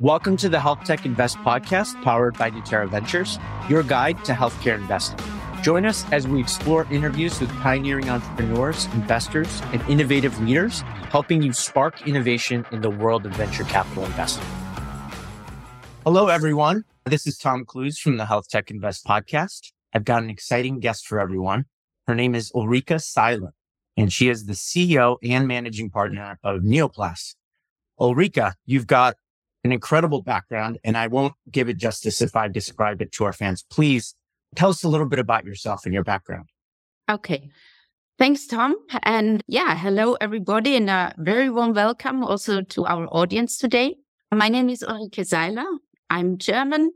Welcome to the Health Tech Invest podcast powered by Niterra Ventures, your guide to healthcare investing. Join us as we explore interviews with pioneering entrepreneurs, investors, and innovative leaders, helping you spark innovation in the world of venture capital investing. Hello, everyone. This is Tom Clues from the Health Tech Invest podcast. I've got an exciting guest for everyone. Her name is Ulrike Sailer, and she is the CEO and managing partner of Neoplas. Ulrike, you've got an incredible background, and I won't give it justice if I describe it to our fans. Please tell us a little bit about yourself and your background. Okay. Thanks, Tom. And yeah, hello, everybody, and a very warm welcome also to our audience today. My name is Ulrike Sailer. I'm German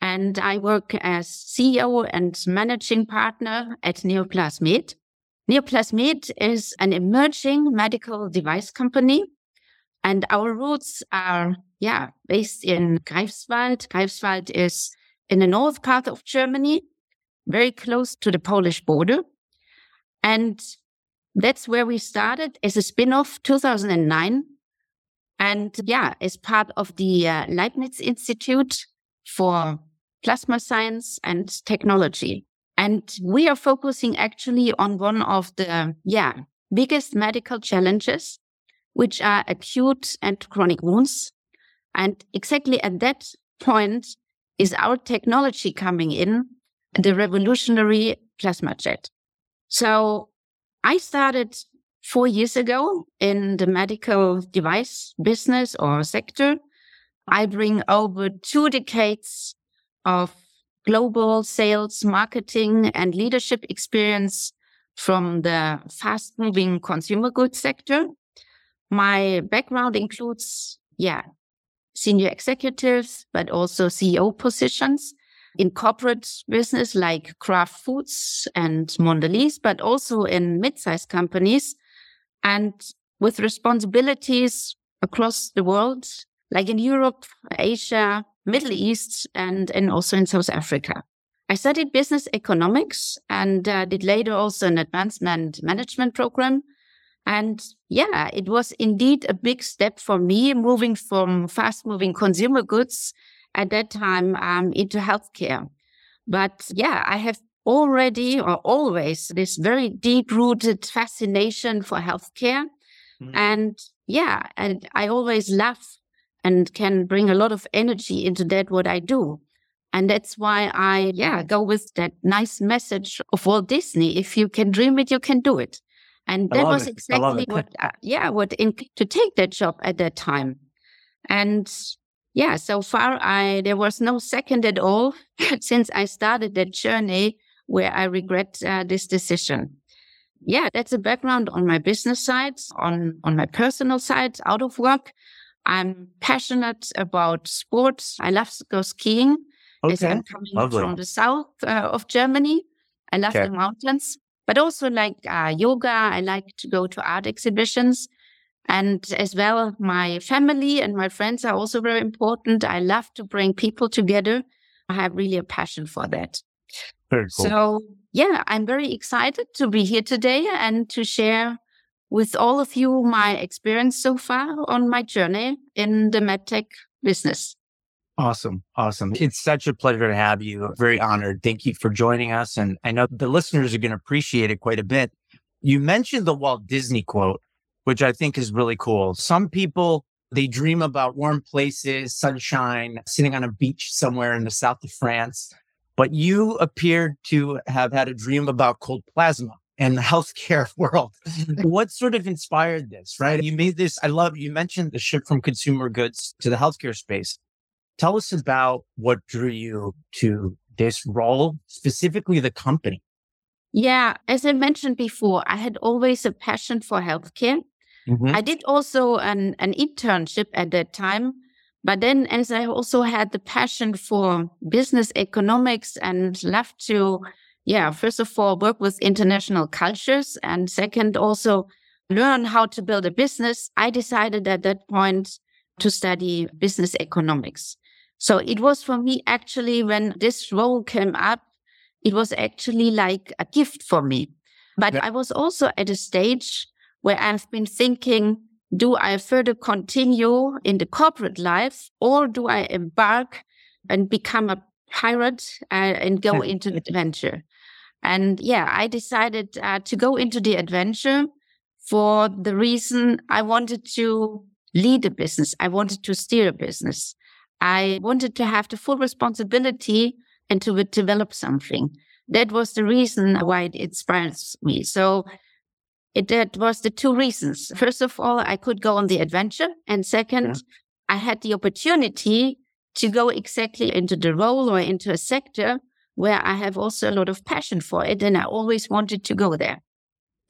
and I work as CEO and managing partner at. Neoplas Med is an emerging medical device company and our roots are, yeah, based in Greifswald. Greifswald is in the north part of Germany, very close to the Polish border. And that's where we started as a spin-off 2009. And yeah, as part of the uh, Leibniz Institute for Plasma Science and Technology. And we are focusing actually on one of the, yeah, biggest medical challenges which are acute and chronic wounds. And exactly at that point is our technology coming in, the revolutionary plasma jet. So I started four years ago in the medical device business or sector. I bring over two decades of global sales, marketing and leadership experience from the fast moving consumer goods sector. My background includes, yeah, senior executives, but also CEO positions in corporate business like Kraft Foods and Mondelez, but also in mid-sized companies and with responsibilities across the world, like in Europe, Asia, Middle East, and, and also in South Africa. I studied business economics and uh, did later also an advancement management program and yeah, it was indeed a big step for me moving from fast moving consumer goods at that time um, into healthcare. But yeah, I have already or always this very deep rooted fascination for healthcare. Mm-hmm. And yeah, and I always love and can bring a lot of energy into that, what I do. And that's why I, yeah, go with that nice message of Walt Disney. If you can dream it, you can do it. And that was it. exactly what, uh, yeah, what in, to take that job at that time. And yeah, so far I, there was no second at all since I started that journey where I regret uh, this decision. Yeah, that's a background on my business side, on, on my personal side, out of work. I'm passionate about sports. I love to go skiing. Okay. As I'm coming Lovely. from the south uh, of Germany. I love Okay. the mountains but also like uh, yoga. I like to go to art exhibitions. And as well, my family and my friends are also very important. I love to bring people together. I have really a passion for that. Very cool. So yeah, I'm very excited to be here today and to share with all of you my experience so far on my journey in the medtech business. Awesome. Awesome. It's such a pleasure to have you. Very honored. Thank you for joining us. And I know the listeners are going to appreciate it quite a bit. You mentioned the Walt Disney quote, which I think is really cool. Some people, they dream about warm places, sunshine, sitting on a beach somewhere in the south of France. But you appeared to have had a dream about cold plasma and the healthcare world. what sort of inspired this, right? You made this, I love, you mentioned the shift from consumer goods to the healthcare space. Tell us about what drew you to this role, specifically the company. Yeah, as I mentioned before, I had always a passion for healthcare. Mhm. I did also an, an internship at that time. But then as I also had the passion for business economics and love to, yeah, first of all, work with international cultures and second, also learn how to build a business. I decided at that point to study business economics. So it was for me actually when this role came up, it was actually like a gift for me. But Yeah. I was also at a stage where I've been thinking, do I further continue in the corporate life or do I embark and become a pirate uh, and go into the adventure? And yeah, I decided uh, to go into the adventure for the reason I wanted to lead a business. I wanted to steer a business. I wanted to have the full responsibility and to develop something. That was the reason why it inspires me. So it, that was the two reasons. First of all, I could go on the adventure. And second, yeah. I had the opportunity to go exactly into the role or into a sector where I have also a lot of passion for it. And I always wanted to go there.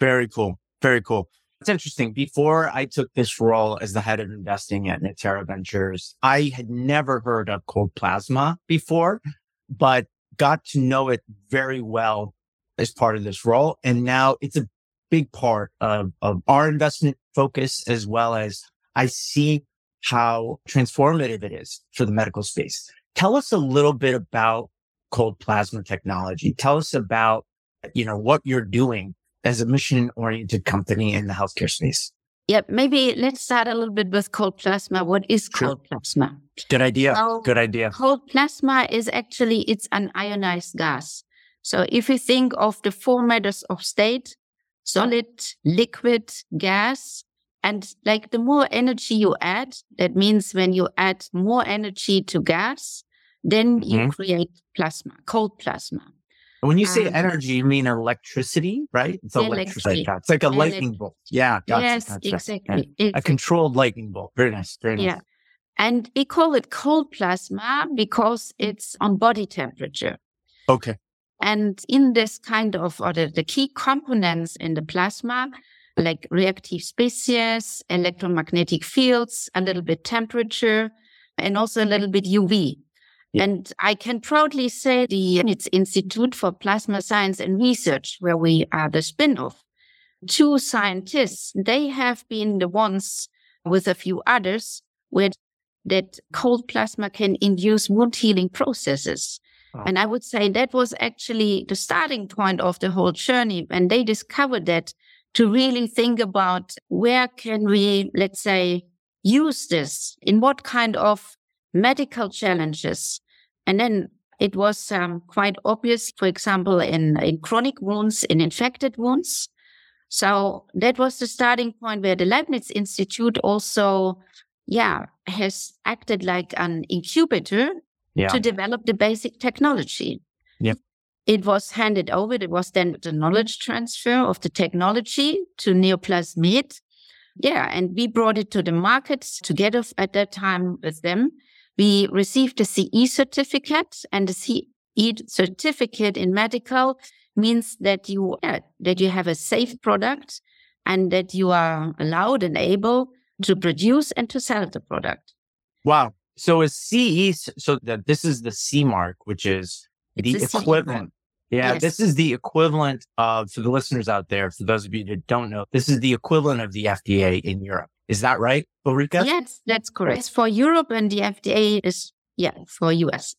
Very cool. Very cool. It's interesting. Before I took this role as the head of investing at Niterra Ventures, I had never heard of cold plasma before, but got to know it very well as part of this role. And now it's a big part of, of our investment focus, as well as I see how transformative it is for the medical space. Tell us a little bit about cold plasma technology. Tell us about, you know, what you're doing as a mission oriented company in the healthcare space. Yeah, maybe let's start a little bit with cold plasma. What is cold plasma? Good idea. So Good idea. Cold plasma is actually it's an ionized gas. So if you think of the four matters of state, solid, liquid, gas, and like the more energy you add, that means when you add more energy to gas, then mm-hmm. you create plasma, cold plasma. When you say um, energy, you mean electricity, right? It's electricity. electricity. It's like a lightning bolt. Yeah. Gotcha, yes, gotcha. Exactly, yeah. A controlled lightning bolt. Very nice. Very nice. Yeah. And we call it cold plasma because it's on body temperature. Okay. And in this kind of, or the, the key components in the plasma, like reactive species, electromagnetic fields, a little bit temperature, and also a little bit UV. And I can proudly say the Leibniz Institute for Plasma Science and Research, where we are the spin-off, two scientists, they have been the ones with a few others with that cold plasma can induce wound healing processes. And I would say that was actually the starting point of the whole journey. And they discovered that to really think about where can we, let's say, use this in what kind of medical challenges. And then it was um, quite obvious, for example, in, in chronic wounds, in infected wounds. So that was the starting point where the Leibniz Institute also, yeah, has acted like an incubator yeah. to develop the basic technology. Yep. It was handed over. It was then the knowledge transfer of the technology to Neoplas Med. Yeah. And we brought it to the markets together at that time with them. We received a CE certificate and a CE certificate in medical means that you, uh, that you have a safe product and that you are allowed and able to produce and to sell the product. Wow. So is CE, so that this is the C mark, which is the equivalent. Yeah, yes. this is the equivalent of, for the listeners out there, for those of you that don't know, this is the equivalent of the FDA in Europe. Is that right, Ulrike? Yes, that's correct. It's for Europe and the FDA is, yeah, for US.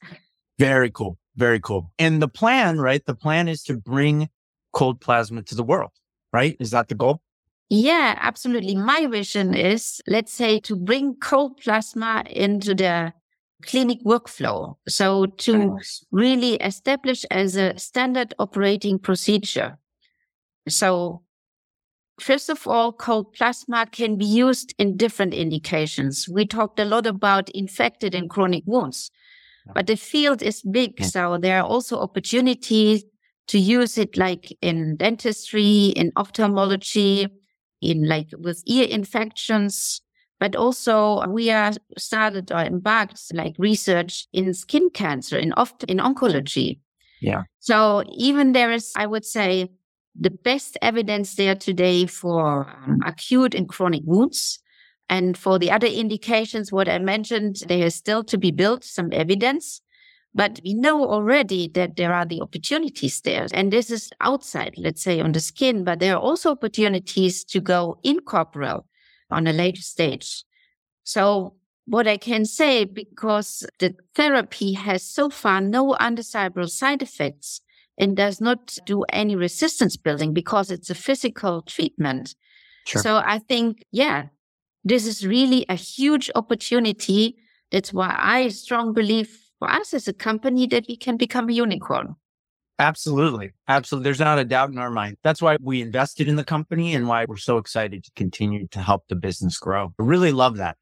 Very cool. Very cool. And the plan, right? The plan is to bring cold plasma to the world, right? Is that the goal? Yeah, absolutely. My vision is, let's say, to bring cold plasma into the clinic workflow. So to really establish as a standard operating procedure. So First of all, cold plasma can be used in different indications. We talked a lot about infected and chronic wounds, but the field is big. Mm. So there are also opportunities to use it like in dentistry, in ophthalmology, in like with ear infections. But also we are started or embarked like research in skin cancer, in oft in oncology. Yeah. So even there is, I would say, the best evidence there today for um, acute and chronic wounds. And for the other indications, what I mentioned, there is still to be built some evidence. But we know already that there are the opportunities there. And this is outside, let's say on the skin, but there are also opportunities to go incorporeal on a later stage. So what I can say, because the therapy has so far no undesirable side effects, and does not do any resistance building because it's a physical treatment. Sure. So I think, yeah, this is really a huge opportunity. That's why I strong believe for us as a company that we can become a unicorn. Absolutely. Absolutely. There's not a doubt in our mind. That's why we invested in the company and why we're so excited to continue to help the business grow. I really love that.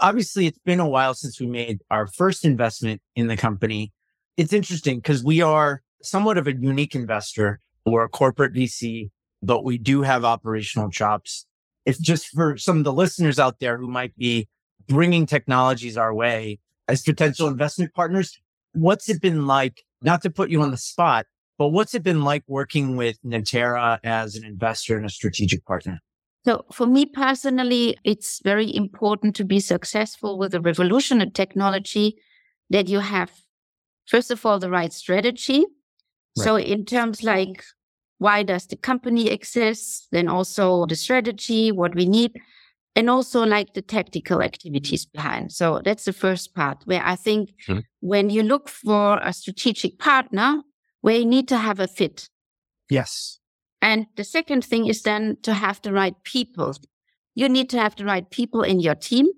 Obviously, it's been a while since we made our first investment in the company. It's interesting because we are somewhat of a unique investor. We're a corporate VC, but we do have operational chops. It's just for some of the listeners out there who might be bringing technologies our way as potential investment partners. What's it been like? Not to put you on the spot, but what's it been like working with Niterra as an investor and a strategic partner? So for me personally, it's very important to be successful with a revolutionary technology that you have, first of all, the right strategy. Right. So in terms like why does the company exist? Then also the strategy, what we need, and also like the tactical activities behind. So that's the first part where I think mm-hmm. when you look for a strategic partner, where you need to have a fit. Yes. And the second thing is then to have the right people. You need to have the right people in your team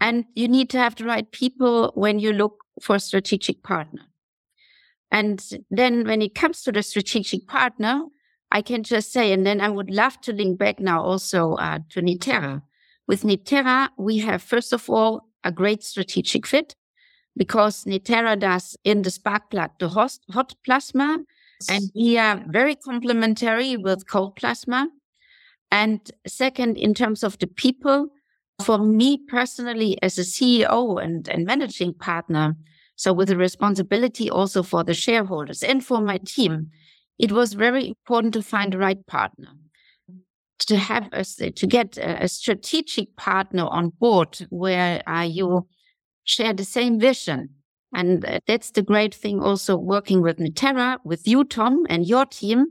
and you need to have the right people when you look for a strategic partner. And then when it comes to the strategic partner, I can just say, and then I would love to link back now also uh, to Niterra. With Niterra, we have, first of all, a great strategic fit because Niterra does in the spark plug the hot, hot plasma, and we are very complementary with cold plasma. And second, in terms of the people, for me personally, as a CEO and, and managing partner, so with a responsibility also for the shareholders and for my team, it was very important to find the right partner. To have a, to get a, strategic partner on board where uh, you share the same vision. And uh, that's the great thing also working with Niterra, with you, Tom, and your team,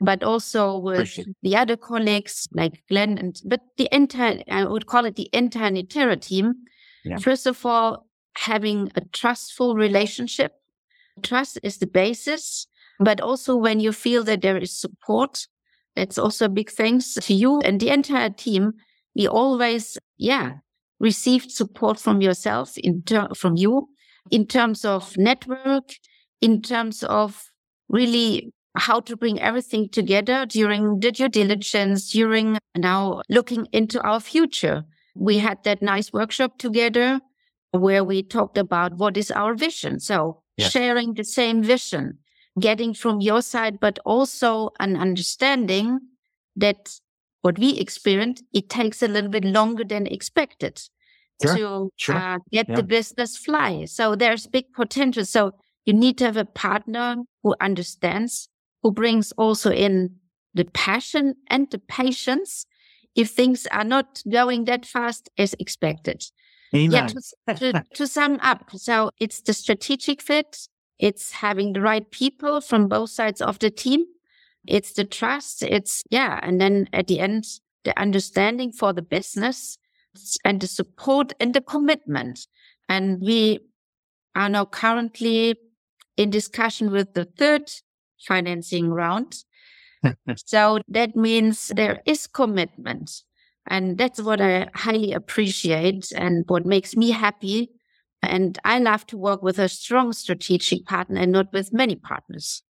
but also with the other colleagues like Glenn and, but the entire, I would call it the entire Niterra team. Yeah. First of all, having a trustful relationship. Trust is the basis, but also when you feel that there is support, that's also a big thanks to you and the entire team. We always, yeah, received support from yourself in ter- from you in terms of network, in terms of really how to bring everything together during the due diligence, during now looking into our future. We had that nice workshop together where we talked about what is our vision. So yes. sharing the same vision, getting from your side, but also an understanding that what we experienced, it takes a little bit longer than expected sure. to sure. Uh, get yeah. the business fly. So there's big potential. So you need to have a partner who understands, who brings also in the passion and the patience if things are not going that fast as expected. Amen. Yeah, to, to, to sum up, so it's the strategic fit, it's having the right people from both sides of the team, it's the trust. It's, yeah. And then at the end, the understanding for the business and the support and the commitment. And we are now currently in discussion with the third financing round. so that means there is commitment. And that's what I highly appreciate and what makes me happy. And I love to work with a strong strategic partner and not with many partners.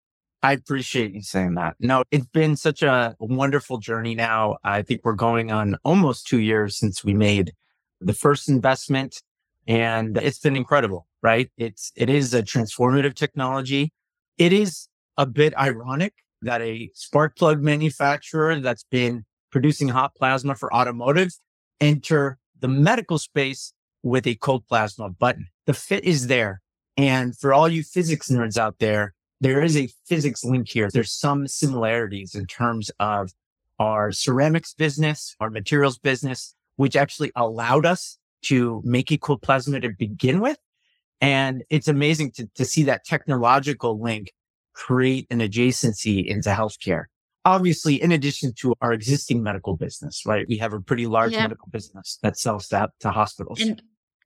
I appreciate you saying that. No, it's been such a wonderful journey now. I think we're going on almost two years since we made the first investment and it's been incredible, right? It's, it is a transformative technology. It is a bit ironic that a spark plug manufacturer that's been producing hot plasma for automotive enter the medical space with a cold plasma button. The fit is there. And for all you physics nerds out there, there is a physics link here. There's some similarities in terms of our ceramics business, our materials business, which actually allowed us to make equal plasma to begin with. And it's amazing to, to see that technological link create an adjacency into healthcare. Obviously, in addition to our existing medical business, right? We have a pretty large yeah. medical business that sells that to hospitals. And,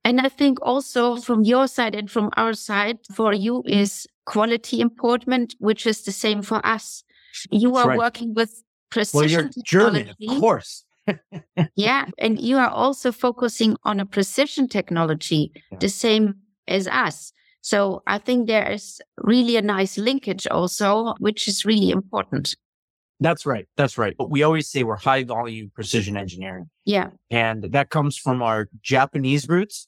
and I think also from your side and from our side for you mm-hmm. is quality important, which is the same for us. You are right. working with precision. Well, you're German, of course. yeah. And you are also focusing on a precision technology, yeah. the same as us. So I think there is really a nice linkage also, which is really important. That's right. That's right. But we always say we're high volume precision engineering. Yeah. And that comes from our Japanese roots.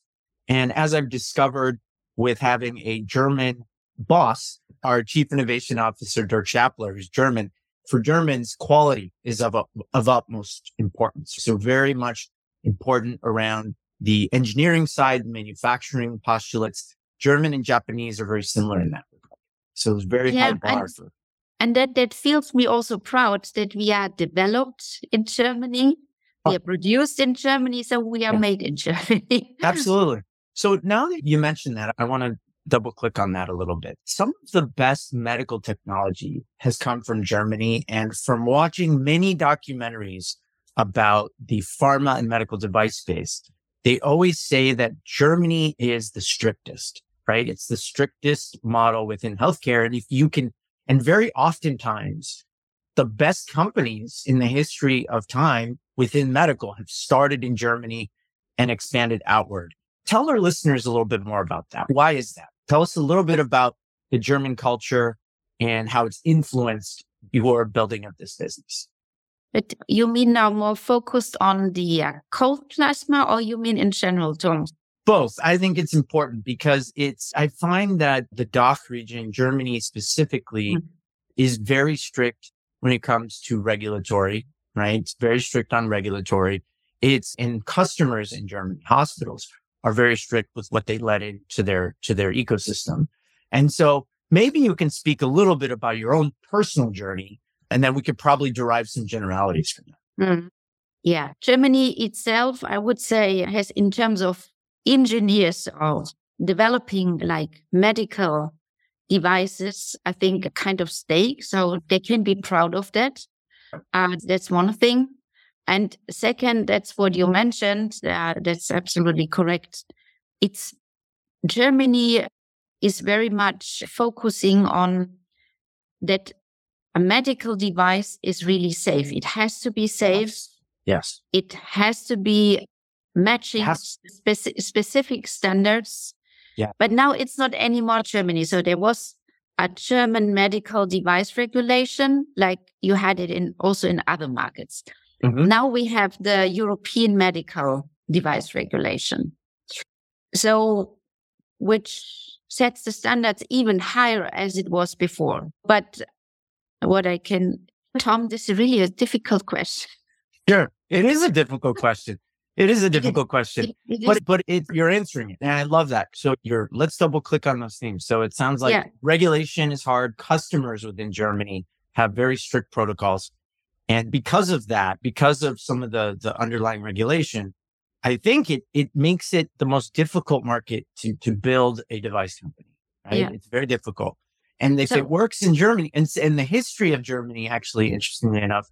And as I've discovered with having a German boss, our chief innovation officer, Dirk Schappler, who's German, for Germans, quality is of, of utmost importance. So very much important around the engineering side, manufacturing postulates. German and Japanese are very similar in that regard. So it's very yeah, high bar and, for. And that, that feels me also proud that we are developed in Germany. We oh. are produced in Germany. So we are yeah. made in Germany. Absolutely. So now that you mentioned that, I want to double click on that a little bit. Some of the best medical technology has come from Germany and from watching many documentaries about the pharma and medical device space. They always say that Germany is the strictest, right? It's the strictest model within healthcare. And if you can, and very oftentimes the best companies in the history of time within medical have started in Germany and expanded outward. Tell our listeners a little bit more about that. Why is that? Tell us a little bit about the German culture and how it's influenced your building of this business. But you mean now more focused on the uh, cold plasma or you mean in general terms? Both. I think it's important because it's, I find that the DACH region, Germany specifically, mm-hmm. is very strict when it comes to regulatory, right? It's very strict on regulatory. It's in customers in Germany, hospitals are very strict with what they let into their to their ecosystem. And so maybe you can speak a little bit about your own personal journey, and then we could probably derive some generalities from that. Mm. Yeah, Germany itself, I would say, has in terms of engineers or developing like medical devices, I think a kind of stake. So they can be proud of that. Uh, that's one thing. And second, that's what you mentioned. Uh, that's absolutely correct. It's Germany is very much focusing on that a medical device is really safe. It has to be safe. Yes. It has to be matching speci- specific standards. Yeah. But now it's not anymore Germany. So there was a German medical device regulation, like you had it in also in other markets. Mm-hmm. Now we have the European medical device regulation. So, which sets the standards even higher as it was before. But what I can, Tom, this is really a difficult question. Sure. It is a difficult question. It is a difficult question, it, it but but it, you're answering it, and I love that. So you're let's double click on those themes. So it sounds like yeah. regulation is hard. Customers within Germany have very strict protocols. And because of that, because of some of the, the underlying regulation, I think it, it makes it the most difficult market to, to build a device company, right? Yeah. It's very difficult. And if so, it works in Germany and, and the history of Germany, actually, interestingly enough,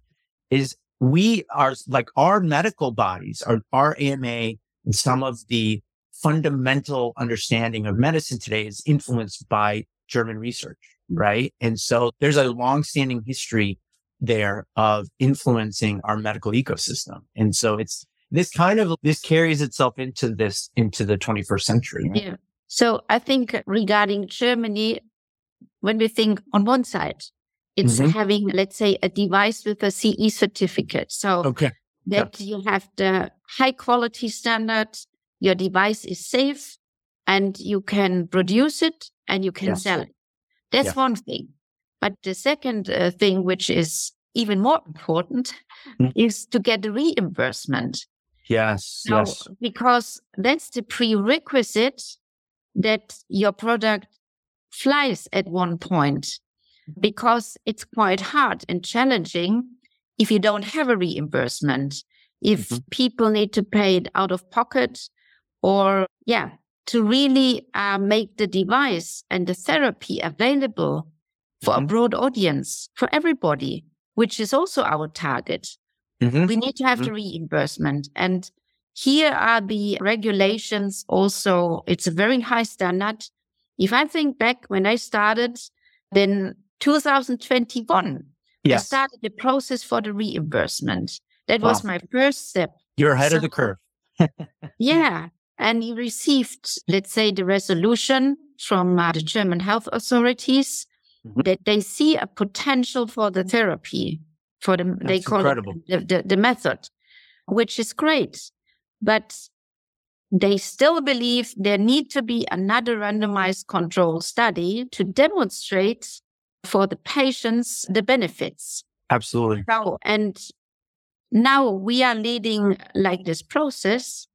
is we are like our medical bodies, our, our AMA and some of the fundamental understanding of medicine today is influenced by German research, mm. right? And so there's a long standing history there of influencing our medical ecosystem. And so it's this kind of, this carries itself into this, into the 21st century. Right? Yeah. So I think regarding Germany, when we think on one side, it's mm-hmm. having, let's say, a device with a CE certificate. So okay. that you have the high quality standard, your device is safe and you can produce it and you can yes. sell it. That's yeah. one thing. But the second uh, thing, which is even more important, mm. is to get the reimbursement. Yes, so, yes. Because that's the prerequisite that your product flies at one point, because it's quite hard and challenging if you don't have a reimbursement, if mm-hmm. people need to pay it out of pocket, or yeah, to really uh, make the device and the therapy available for mm-hmm. a broad audience, for everybody, which is also our target. Mm-hmm. We need to have mm-hmm. the reimbursement. And here are the regulations also. It's a very high standard. If I think back when I started, then 2021, yes. I started the process for the reimbursement. That wow. was my first step. You're ahead so, of the curve. yeah. And he received, let's say, the resolution from uh, the German health authorities mm-hmm. that they see a potential for the therapy, for the, That's they call incredible. it the, the, the method, which is great. But they still believe there need to be another randomized control study to demonstrate for the patients the benefits. Absolutely. So, and now we are leading like this process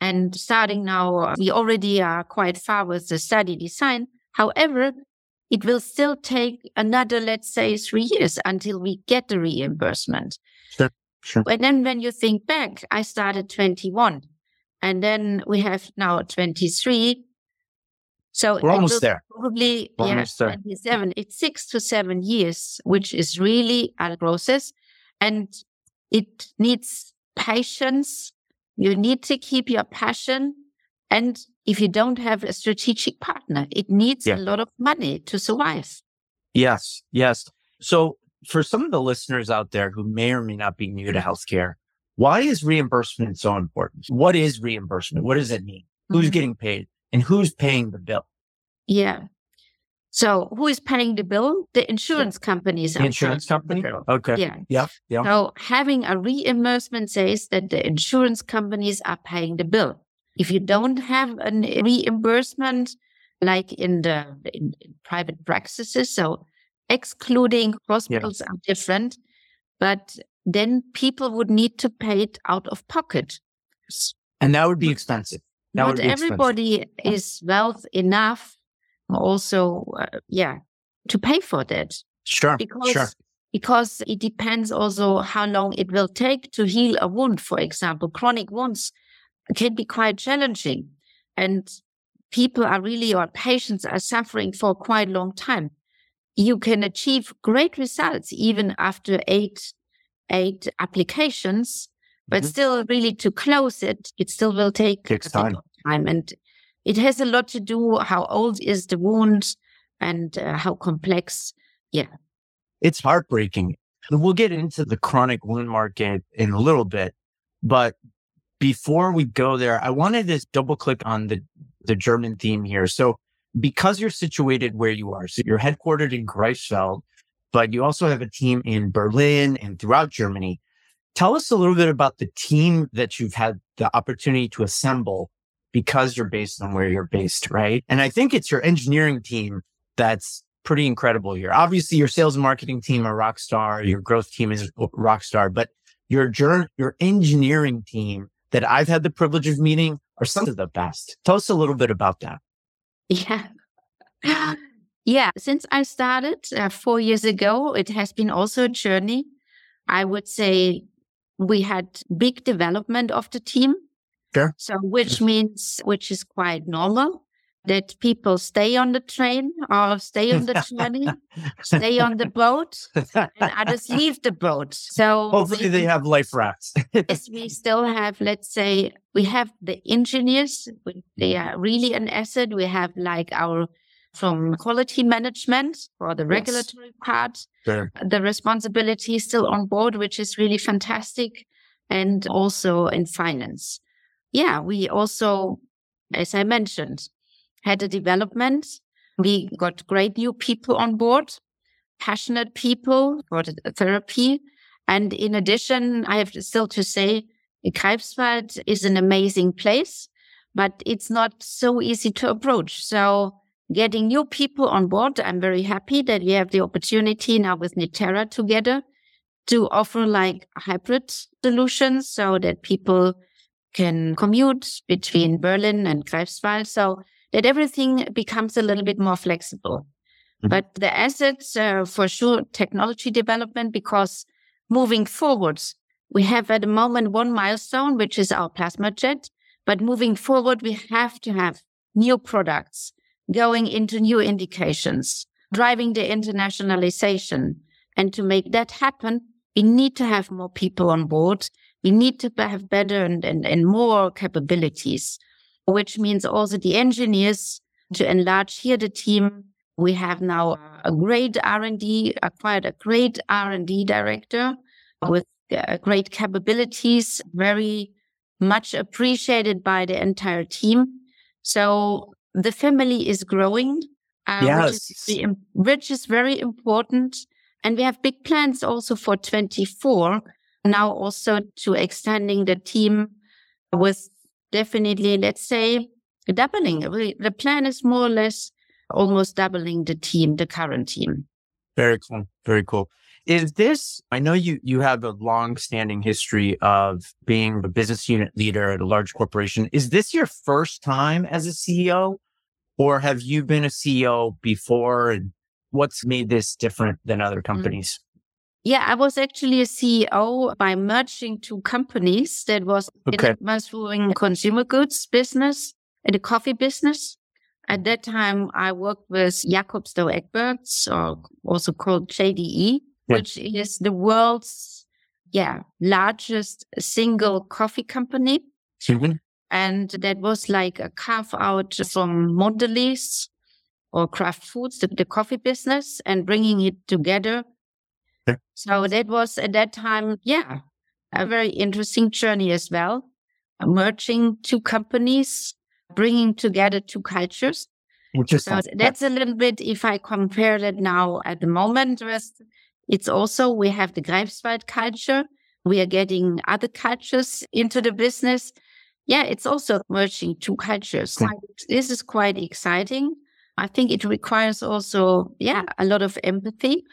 and starting now, we already are quite far with the study design. However, it will still take another, let's say, three years until we get the reimbursement. Sure, sure. And then when you think back, I started 21 and then we have now 23. So we're almost there. Probably, we're yeah, 27. It's six to seven years, which is really a process. And it needs patience you need to keep your passion. And if you don't have a strategic partner, it needs yeah. a lot of money to survive. Yes. Yes. So for some of the listeners out there who may or may not be new to healthcare, why is reimbursement so important? What is reimbursement? What does it mean? Who's mm-hmm. getting paid and who's paying the bill? Yeah. So who is paying the bill? The insurance yeah. companies. The insurance company. Okay. Yeah. Yeah. Yeah. So having a reimbursement says that the insurance companies are paying the bill. If you don't have a reimbursement, like in the in, in private practices, so excluding hospitals yeah. are different, but then people would need to pay it out of pocket. And that would be expensive. That Not everybody expensive. is wealth enough also, uh, yeah, to pay for that. Sure. Because, sure. because it depends also how long it will take to heal a wound. For example, chronic wounds can be quite challenging and people are really, or patients are suffering for quite a long time. You can achieve great results even after eight, eight applications, but mm-hmm. still really to close it, it still will take Takes time. time. And it has a lot to do how old is the wound and uh, how complex. Yeah. It's heartbreaking. We'll get into the chronic wound market in a little bit, but before we go there, I wanted to double click on the, the German theme here. So because you're situated where you are, so you're headquartered in Greifswald, but you also have a team in Berlin and throughout Germany. Tell us a little bit about the team that you've had the opportunity to assemble because you're based on where you're based, right? And I think it's your engineering team that's pretty incredible here. Obviously, your sales and marketing team are rock star, your growth team is rock star, but your your engineering team that I've had the privilege of meeting are some of the best. Tell us a little bit about that. Yeah. Yeah, since I started uh, four years ago, it has been also a journey. I would say we had big development of the team. Sure. So, which means, which is quite normal that people stay on the train or stay on the journey, stay on the boat, and others leave the boat. So hopefully they have life rafts. yes, we still have, let's say, we have the engineers. They are really an asset. We have like our from quality management for the regulatory yes. part. Sure. The responsibility is still on board, which is really fantastic. And also in finance yeah, we also, as I mentioned, had a development. We got great new people on board, passionate people for the therapy. And in addition, I have still to say, Greifswald is an amazing place, but it's not so easy to approach. So getting new people on board, I'm very happy that we have the opportunity now with Niterra together to offer like hybrid solutions so that people can commute between Berlin and Greifswald so that everything becomes a little bit more flexible. Mm-hmm. But the assets, uh, for sure, technology development, because moving forwards, we have at the moment one milestone, which is our plasma jet. But moving forward, we have to have new products going into new indications, driving the internationalization. And to make that happen, we need to have more people on board we need to have better and, and, and more capabilities, which means also the engineers to enlarge here the team. We have now a great R&D, acquired a great R&D director with uh, great capabilities, very much appreciated by the entire team. So the family is growing, uh, yes. which, is, which is very important. And we have big plans also for 24 now also to extending the team with definitely, let's say, doubling. The plan is more or less almost doubling the team, the current team. Very cool. Very cool. Is this, I know you, you have a long standing history of being a business unit leader at a large corporation. Is this your first time as a CEO or have you been a CEO before? And what's made this different than other mm-hmm. companies? Yeah, I was actually a CEO by merging two companies that was okay. doing consumer goods business and the coffee business. At that time, I worked with Jacobs Douwe Egberts, or also called JDE, yeah. which is the world's yeah largest single coffee company. Mm-hmm. And that was like a carve out from Mondelez or Kraft Foods, the, the coffee business, and bringing it together. So that was at that time, yeah, a very interesting journey as well. Merging two companies, bringing together two cultures. So that's a little bit, if I compare that now at the moment with, it's also, we have the Greifswald culture. We are getting other cultures into the business. Yeah, it's also merging two cultures. This is quite exciting. I think it requires also, yeah, a lot of empathy.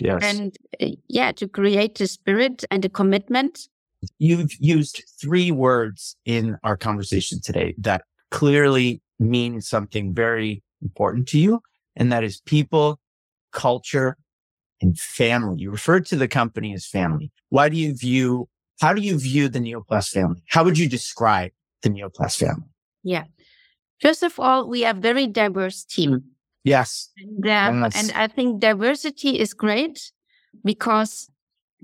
Yes. And uh, yeah, to create the spirit and the commitment. You've used three words in our conversation today that clearly mean something very important to you. And that is people, culture, and family. You referred to the company as family. Why do you view, how do you view the Neoplas family? How would you describe the Neoplas family? Yeah. First of all, we are a very diverse team. Yes. And, uh, and I think diversity is great because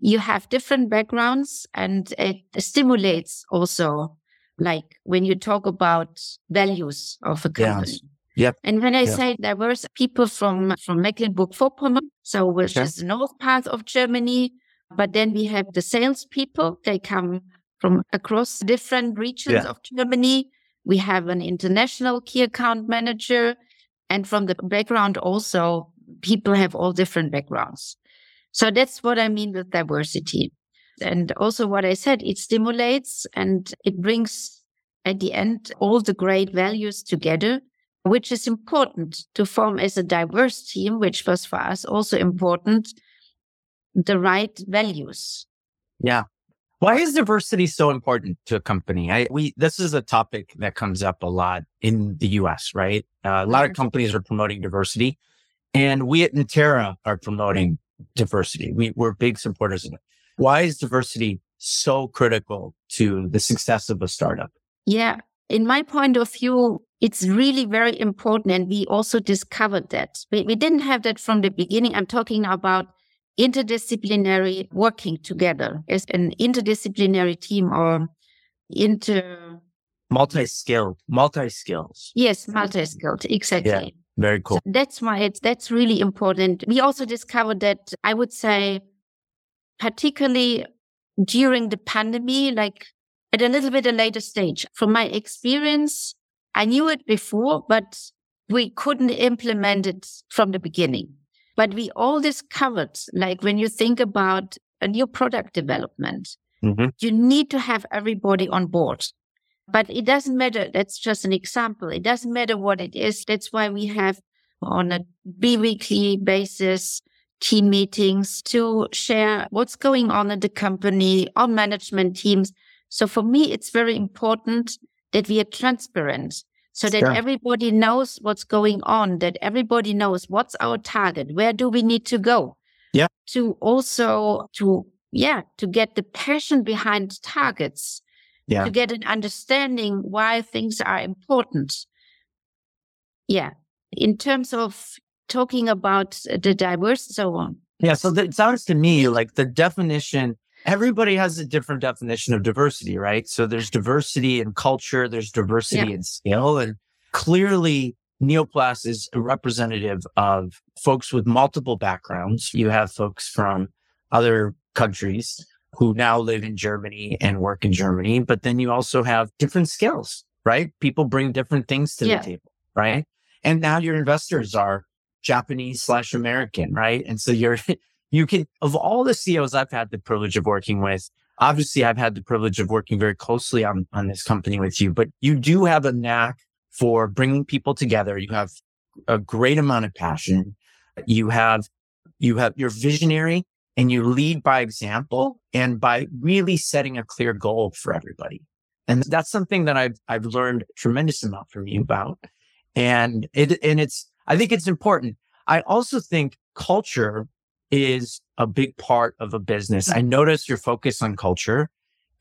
you have different backgrounds and it stimulates also, like when you talk about values of a company. Yes. Yep. And when I yep. say diverse people from, from Mecklenburg-Vorpommern, so which okay. is the north part of Germany, but then we have the salespeople. They come from across different regions yeah. of Germany. We have an international key account manager. And from the background also, people have all different backgrounds. So that's what I mean with diversity. And also what I said, it stimulates and it brings at the end all the great values together, which is important to form as a diverse team, which was for us also important, the right values. Yeah. Why is diversity so important to a company? I, we, this is a topic that comes up a lot in the US, right? Uh, a lot of companies are promoting diversity and we at Niterra are promoting diversity. We, we're big supporters of it. Why is diversity so critical to the success of a startup? Yeah. In my point of view, it's really very important. And we also discovered that we, we didn't have that from the beginning. I'm talking about interdisciplinary working together. As an interdisciplinary team or inter multi-skilled multi-skills. Yes multi-skilled exactly. Yeah, very cool. So that's why it's that's really important. We also discovered that i would say particularly during the pandemic like at a little bit a later stage. From my experience i knew it before but we couldn't implement it from the beginning but we all discovered, like when you think about a new product development, mm-hmm. you need to have everybody on board. But it doesn't matter. That's just an example. It doesn't matter what it is. That's why we have on a bi-weekly basis team meetings to share what's going on in the company, on management teams. So for me, it's very important that we are transparent so that everybody knows what's going on, that everybody knows what's our target, where do we need to go? Yeah. To also to yeah, to get the passion behind targets. Yeah. To get an understanding why things are important. Yeah. In terms of talking about uh, the diverse so on. Yeah. So it sounds to me like the definition everybody has a different definition of diversity, right? So there's diversity in culture, there's diversity yeah. in skill, and clearly Neoplas is a representative of folks with multiple backgrounds. You have folks from other countries, who now live in Germany and work in Germany. But then you also have different skills, right? People bring different things to yeah. the table, right? And now your investors are Japanese slash American, right? And so you're, you can, of all the CEOs I've had the privilege of working with, obviously I've had the privilege of working very closely on, on this company with you, but you do have a knack for bringing people together. You have a great amount of passion. You have, you have, you're visionary and you lead by example and by really setting a clear goal for everybody. And that's something that I've, I've learned a tremendous amount from you about. And it, and it's, I think it's important. I also think culture is a big part of a business. I notice your focus on culture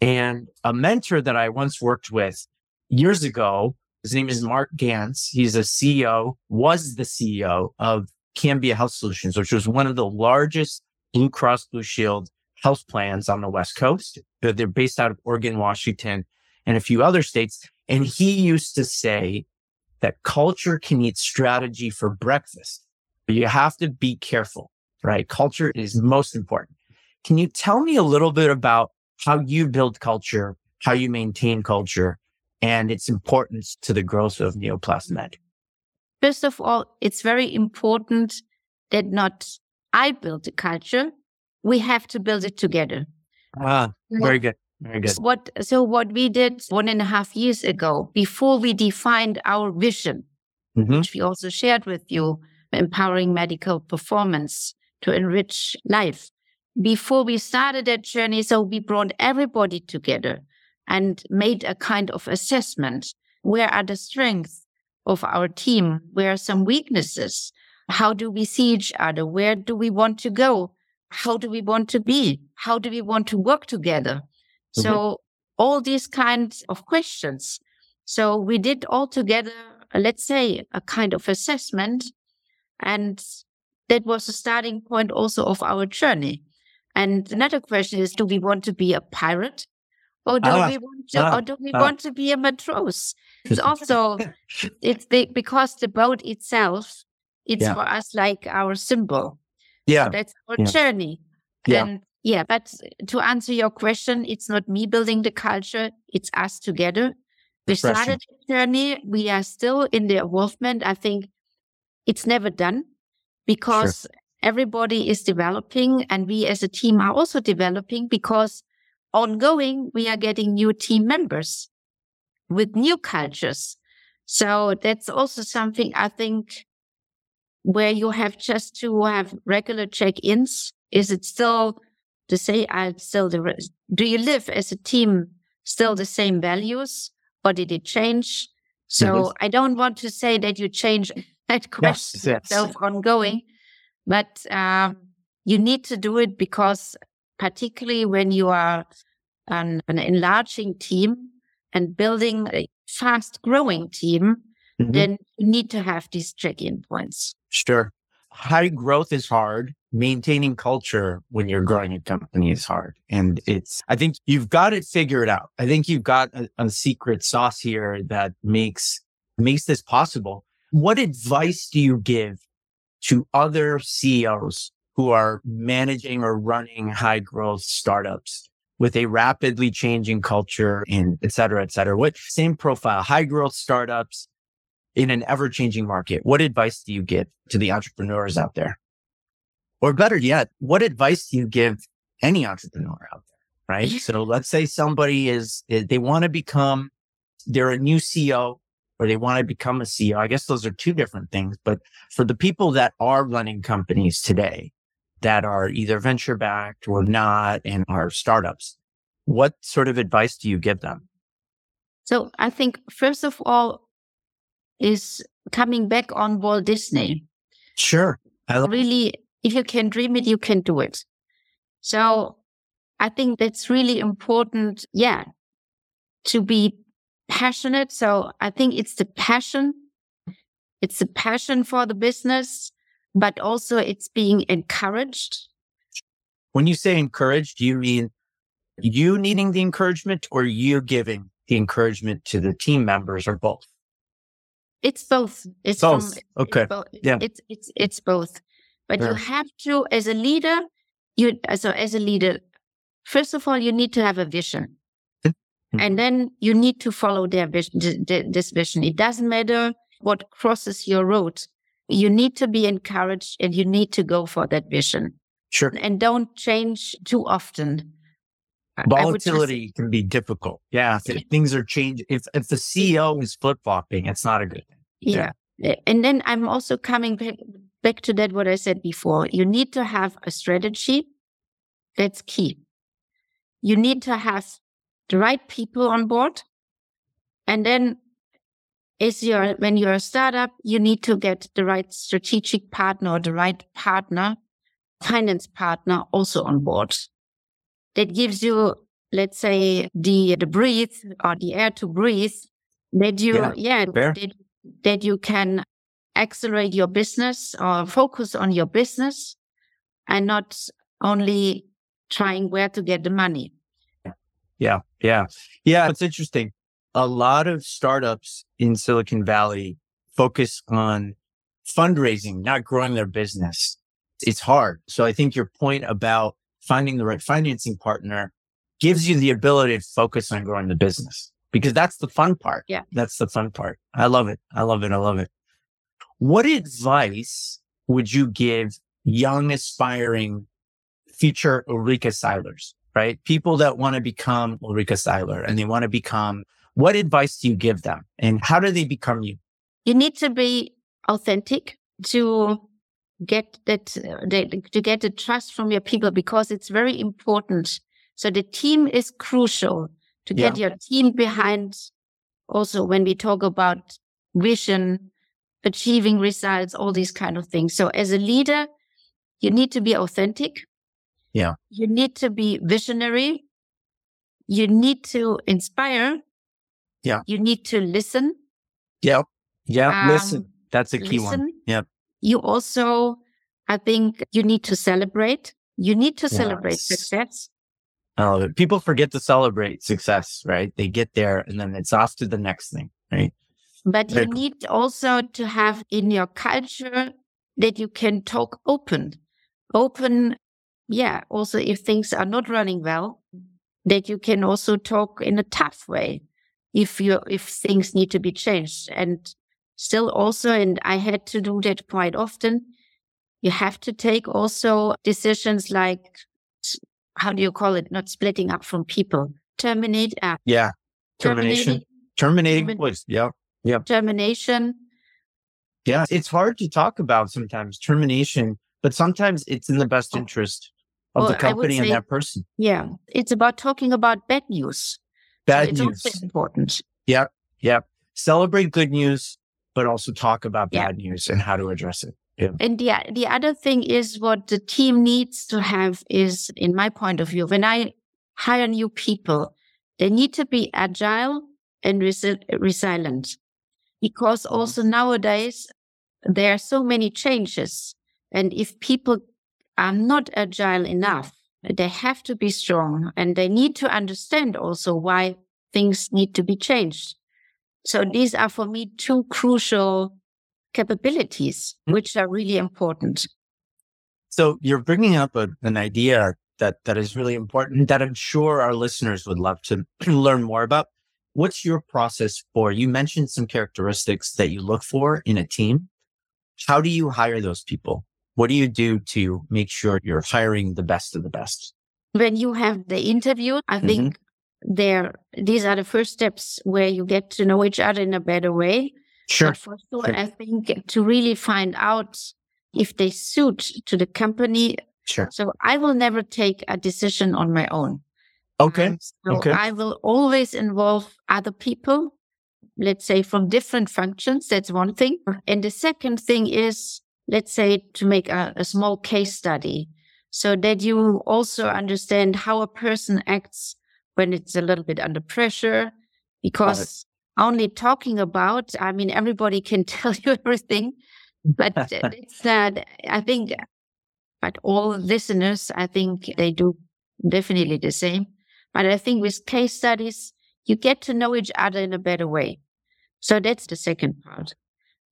and a mentor that I once worked with years ago. His name is Mark Ganz. He's a CEO, was the CEO of Cambia Health Solutions, which was one of the largest Blue Cross Blue Shield health plans on the West Coast. They're based out of Oregon, Washington, and a few other states. And he used to say that culture can eat strategy for breakfast. But you have to be careful, right? Culture is most important. Can you tell me a little bit about how you build culture, how you maintain culture, and its importance to the growth of Neoplas Med? First of all, it's very important that not I build the culture. We have to build it together. Ah, very good. Very good. What, so what we did one and a half years ago, before we defined our vision, mm-hmm. which we also shared with you, empowering medical performance to enrich life. Before we started that journey, so we brought everybody together and made a kind of assessment. Where are the strengths of our team? Where are some weaknesses? How do we see each other? Where do we want to go? How do we want to be? How do we want to work together? Mm-hmm. So all these kinds of questions. So we did all together, let's say a kind of assessment. And that was the starting point also of our journey. And another question is, do we want to be a pirate? Or do ah, we want to, ah, or do we ah. want to be a matrose? It's also, it's the, because the boat itself it's yeah. for us like our symbol. Yeah. So that's our yeah. journey. Yeah. And yeah, but to answer your question, it's not me building the culture, it's us together. We started the journey. We are still in the involvement. I think it's never done because sure. everybody is developing and we as a team are also developing because ongoing we are getting new team members with new cultures. So that's also something I think where you have just to have regular check-ins? Is it still to say I still the do you live as a team still the same values or did it change? So mm-hmm. I don't want to say that you change that question yes, yes. ongoing, but um, you need to do it because particularly when you are an, an enlarging team and building a fast growing team, mm-hmm. then you need to have these check-in points. Sure. High growth is hard. Maintaining culture when you're growing a company is hard. And it's, I think you've got it figured out. I think you've got a, a secret sauce here that makes, makes this possible. What advice do you give to other CEOs who are managing or running high growth startups with a rapidly changing culture and et cetera, et cetera? What same profile, high growth startups, in an ever changing market, what advice do you give to the entrepreneurs out there? Or better yet, what advice do you give any entrepreneur out there? Right. so let's say somebody is, they want to become, they're a new CEO or they want to become a CEO. I guess those are two different things. But for the people that are running companies today that are either venture backed or not and are startups, what sort of advice do you give them? So I think first of all, is coming back on Walt Disney. Sure. really, if you can dream it, you can do it. So I think that's really important. Yeah. To be passionate. So I think it's the passion. It's the passion for the business, but also it's being encouraged. When you say encouraged, do you mean you needing the encouragement or you giving the encouragement to the team members or both? It's both. It's both. From, okay. It's both. Yeah. It's it's it's both. But yeah. you have to, as a leader, you so as a leader, first of all, you need to have a vision. Mm-hmm. And then you need to follow their vision, this vision. It doesn't matter what crosses your road. You need to be encouraged and you need to go for that vision. Sure. And don't change too often. Volatility just, can be difficult. Yeah. If things are changing, if, if the CEO is flip flopping, it's not a good thing. Yeah. yeah. And then I'm also coming back, back to that, what I said before. You need to have a strategy. That's key. You need to have the right people on board. And then is your, when you're a startup, you need to get the right strategic partner or the right partner, finance partner also on board. That gives you, let's say, the, the breathe or the air to breathe that you, yeah, yeah that, that you can accelerate your business or focus on your business and not only trying where to get the money. Yeah. Yeah. Yeah. It's interesting. A lot of startups in Silicon Valley focus on fundraising, not growing their business. It's hard. So I think your point about finding the right financing partner gives you the ability to focus on growing the business because that's the fun part. Yeah. That's the fun part. I love it. I love it. I love it. What advice would you give young aspiring future Ulrike Sailers? Right? People that want to become Ulrike Sailer and they want to become, what advice do you give them and how do they become you? You need to be authentic to get that, to get the trust from your people because it's very important. So the team is crucial to get yeah. your team behind. Also, when we talk about vision, achieving results, all these kind of things. So as a leader, you need to be authentic yeah. You need to be visionary. You need to inspire. Yeah. You need to listen. Yeah. Yeah. Um, listen. That's a key listen. one. Yeah. You also, I think you need to celebrate. You need to celebrate yes. success. I love it. People forget to celebrate success, right? They get there and then it's off to the next thing, right? But you need also to have in your culture that you can talk open, open yeah, also if things are not running well, that you can also talk in a tough way if you if things need to be changed. And still also, and I had to do that quite often, you have to take also decisions like how do you call it? Not splitting up from people. Terminate. Uh, yeah. Termination. Terminating. Terminating. Yeah. Yeah. Termination. Yeah. It's hard to talk about sometimes termination, but sometimes it's in the best oh. interest of well, the company say, and that person. Yeah. It's about talking about bad news. Bad so news. It's important. Yep. Yep. Celebrate good news, but also talk about bad news and how to address it. Yeah. And the, the other thing is what the team needs to have is, in my point of view, when I hire new people, they need to be agile and resi- resilient because mm-hmm. also nowadays there are so many changes. And if people are not agile enough. They have to be strong and they need to understand also why things need to be changed. So these are for me two crucial capabilities, which are really important. So you're bringing up a, an idea that, that is really important that I'm sure our listeners would love to learn more about. What's your process for? You mentioned some characteristics that you look for in a team. How do you hire those people? What do you do to make sure you're hiring the best of the best? When you have the interview, I mm-hmm. think there, these are the first steps where you get to know each other in a better way. Sure. But for sure, sure. I think to really find out if they suit to the company. Sure. So I will never take a decision on my own. Okay. Um, so okay. I will always involve other people, let's say from different functions. That's one thing. And the second thing is let's say to make a, a small case study so that you also understand how a person acts when it's a little bit under pressure. Because only talking about i mean everybody can tell you everything but it's that i think but all listeners i think they do definitely the same. But i think with case studies you get to know each other in a better way. So that's the second part.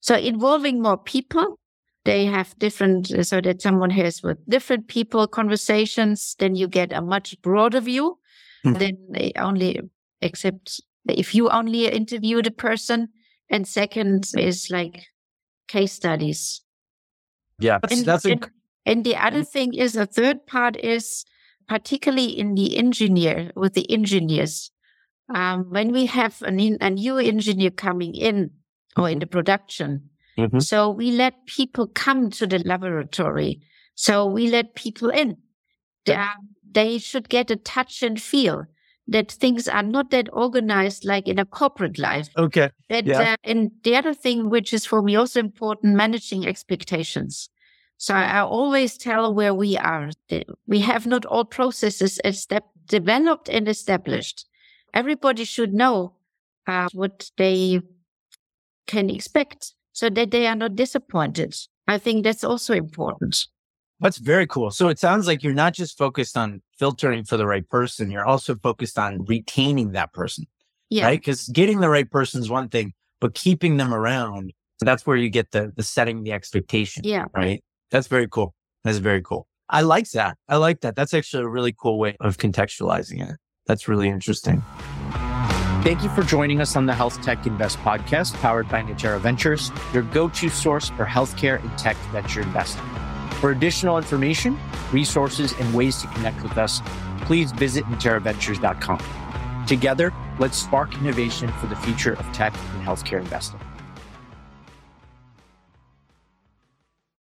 So involving more people they have different, so that someone has with different people conversations, then you get a much broader view. Mm. Then they only accept if you only interview the person. And second is like case studies. Yeah, that's, and, that's a... and, and the other thing is a third part is particularly in the engineer with the engineers. Um, when we have an, a new engineer coming in or in the production, mm-hmm. so we let people come to the laboratory. So we let people in. They, are, they should get a touch and feel that things are not that organized like in a corporate life. Okay. That, yeah. Uh, and the other thing, which is for me also important, managing expectations. So I always tell where we are. We have not all processes developed and established. Everybody should know uh, what they can expect so that they are not disappointed. I think that's also important. That's very cool. So it sounds like you're not just focused on filtering for the right person, you're also focused on retaining that person. Yeah. Right? Because getting the right person is one thing, but keeping them around, so that's where you get the the setting the expectation. Yeah. Right. That's very cool. That's very cool. I like that. I like that. That's actually a really cool way of contextualizing it. That's really interesting. Thank you for joining us on the Health Tech Invest podcast, powered by Niterra Ventures, your go to source for healthcare and tech venture investing. For additional information, resources, and ways to connect with us, please visit NiterraVentures.com. Together, let's spark innovation for the future of tech and healthcare investing.